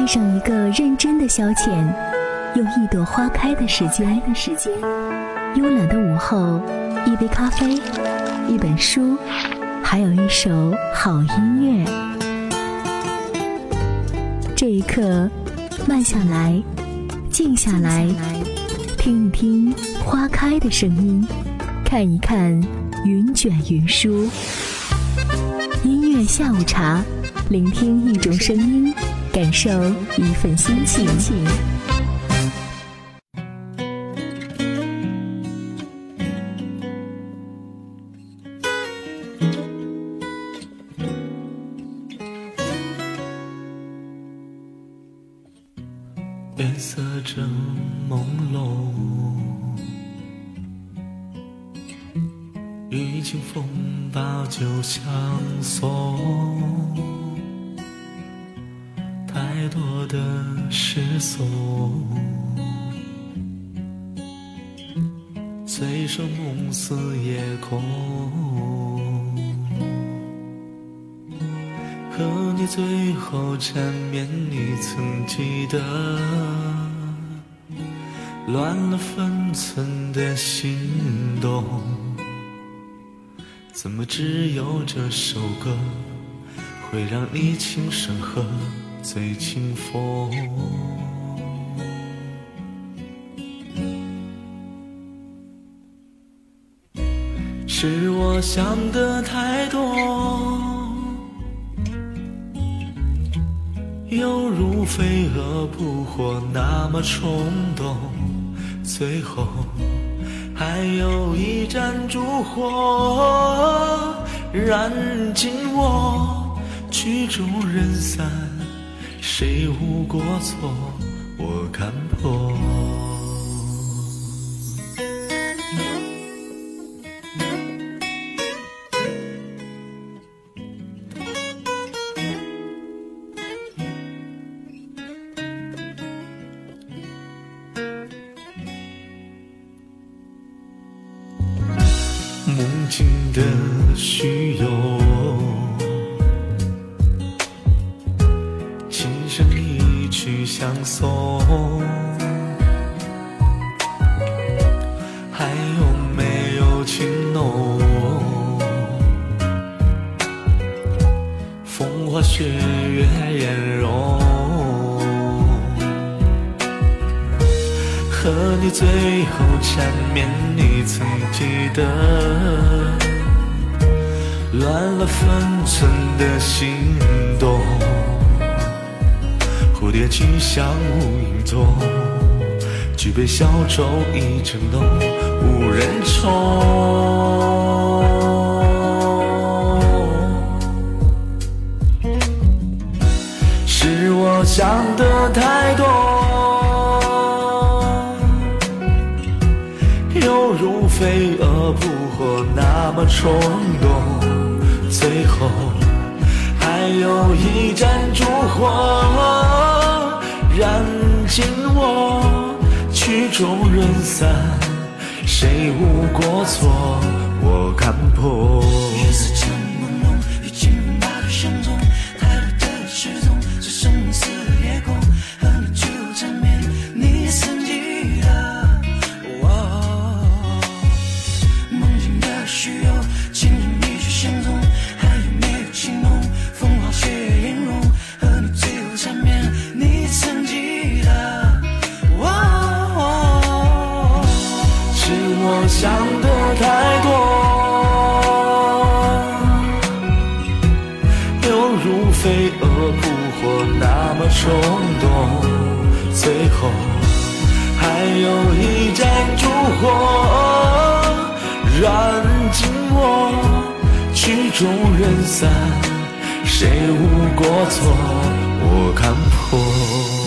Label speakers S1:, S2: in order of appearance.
S1: 爱上一个认真的消遣，用一朵花开的时间，慵懒的午后，一杯咖啡，一本书，还有一首好音乐。这一刻，慢下来，静下来，听一听花开的声音，看一看云卷云舒。音乐下午茶，聆听一种声音。感受一份心情。
S2: 夜色正朦胧，雨晴风暴就相送。太多的失措，随手梦死夜空。和你最后缠绵，你曾记得？乱了分寸的心动，怎么只有这首歌会让你轻声和？最清风，是我想的太多，犹如飞蛾扑火那么冲动，最后还有一盏烛火燃尽我，曲终人散。谁无过错，我看破。梦境的虚有。相送，还有没有情浓？风花雪月颜容，和你最后缠绵，你曾记得？乱了分寸的心动。蝴蝶去向无影踪，举杯消愁一城浓，无人宠。是我想的太多，犹如飞蛾扑火那么冲动，最后还有一盏烛火。见我，曲终人散，谁无过错？我看破。我想的太多，犹如飞蛾扑火那么冲动，最后还有一盏烛火燃尽我，曲终人散，谁无过错？我看破。